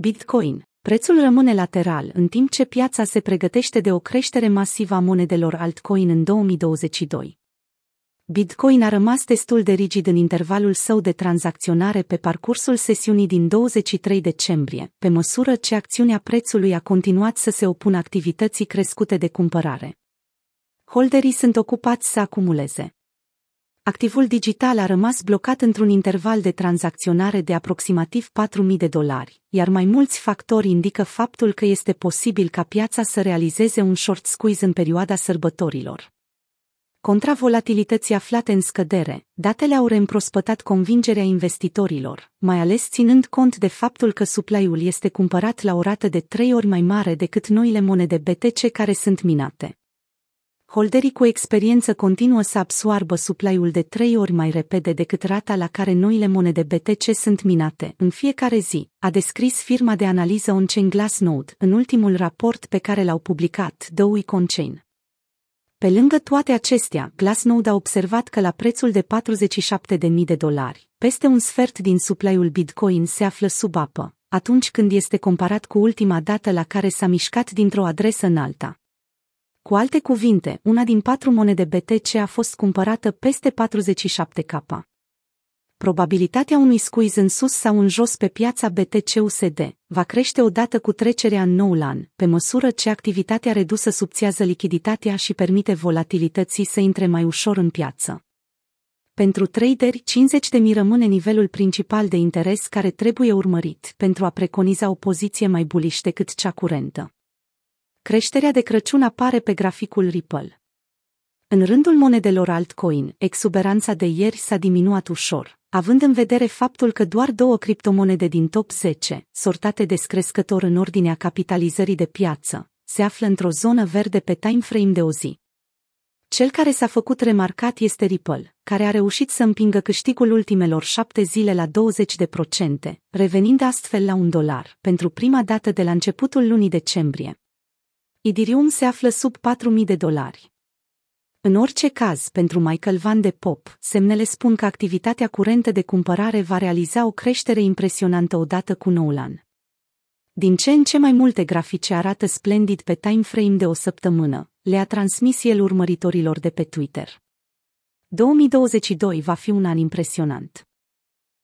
Bitcoin. Prețul rămâne lateral în timp ce piața se pregătește de o creștere masivă a monedelor altcoin în 2022. Bitcoin a rămas destul de rigid în intervalul său de tranzacționare pe parcursul sesiunii din 23 decembrie, pe măsură ce acțiunea prețului a continuat să se opună activității crescute de cumpărare. Holderii sunt ocupați să acumuleze activul digital a rămas blocat într-un interval de tranzacționare de aproximativ 4.000 de dolari, iar mai mulți factori indică faptul că este posibil ca piața să realizeze un short squeeze în perioada sărbătorilor. Contra volatilității aflate în scădere, datele au reîmprospătat convingerea investitorilor, mai ales ținând cont de faptul că supply-ul este cumpărat la o rată de trei ori mai mare decât noile monede BTC care sunt minate holderii cu experiență continuă să absoarbă supply-ul de trei ori mai repede decât rata la care noile monede BTC sunt minate în fiecare zi, a descris firma de analiză on-chain Glassnode în ultimul raport pe care l-au publicat, The Week On-Chain. Pe lângă toate acestea, Glassnode a observat că la prețul de 47.000 de dolari, peste un sfert din supply-ul Bitcoin se află sub apă, atunci când este comparat cu ultima dată la care s-a mișcat dintr-o adresă în alta. Cu alte cuvinte, una din patru monede BTC a fost cumpărată peste 47K. Probabilitatea unui squeeze în sus sau în jos pe piața BTC-USD va crește odată cu trecerea în noul an, pe măsură ce activitatea redusă subțiază lichiditatea și permite volatilității să intre mai ușor în piață. Pentru traderi, 50.000 rămâne nivelul principal de interes care trebuie urmărit pentru a preconiza o poziție mai bullish decât cea curentă. Creșterea de Crăciun apare pe graficul Ripple. În rândul monedelor altcoin, exuberanța de ieri s-a diminuat ușor, având în vedere faptul că doar două criptomonede din top 10, sortate descrescător în ordinea capitalizării de piață, se află într-o zonă verde pe timeframe de o zi. Cel care s-a făcut remarcat este Ripple, care a reușit să împingă câștigul ultimelor șapte zile la 20%, revenind astfel la un dolar, pentru prima dată de la începutul lunii decembrie. Idirium se află sub 4.000 de dolari. În orice caz, pentru Michael Van de Pop, semnele spun că activitatea curentă de cumpărare va realiza o creștere impresionantă odată cu noul an. Din ce în ce mai multe grafice arată splendid pe timeframe de o săptămână, le-a transmis el urmăritorilor de pe Twitter. 2022 va fi un an impresionant.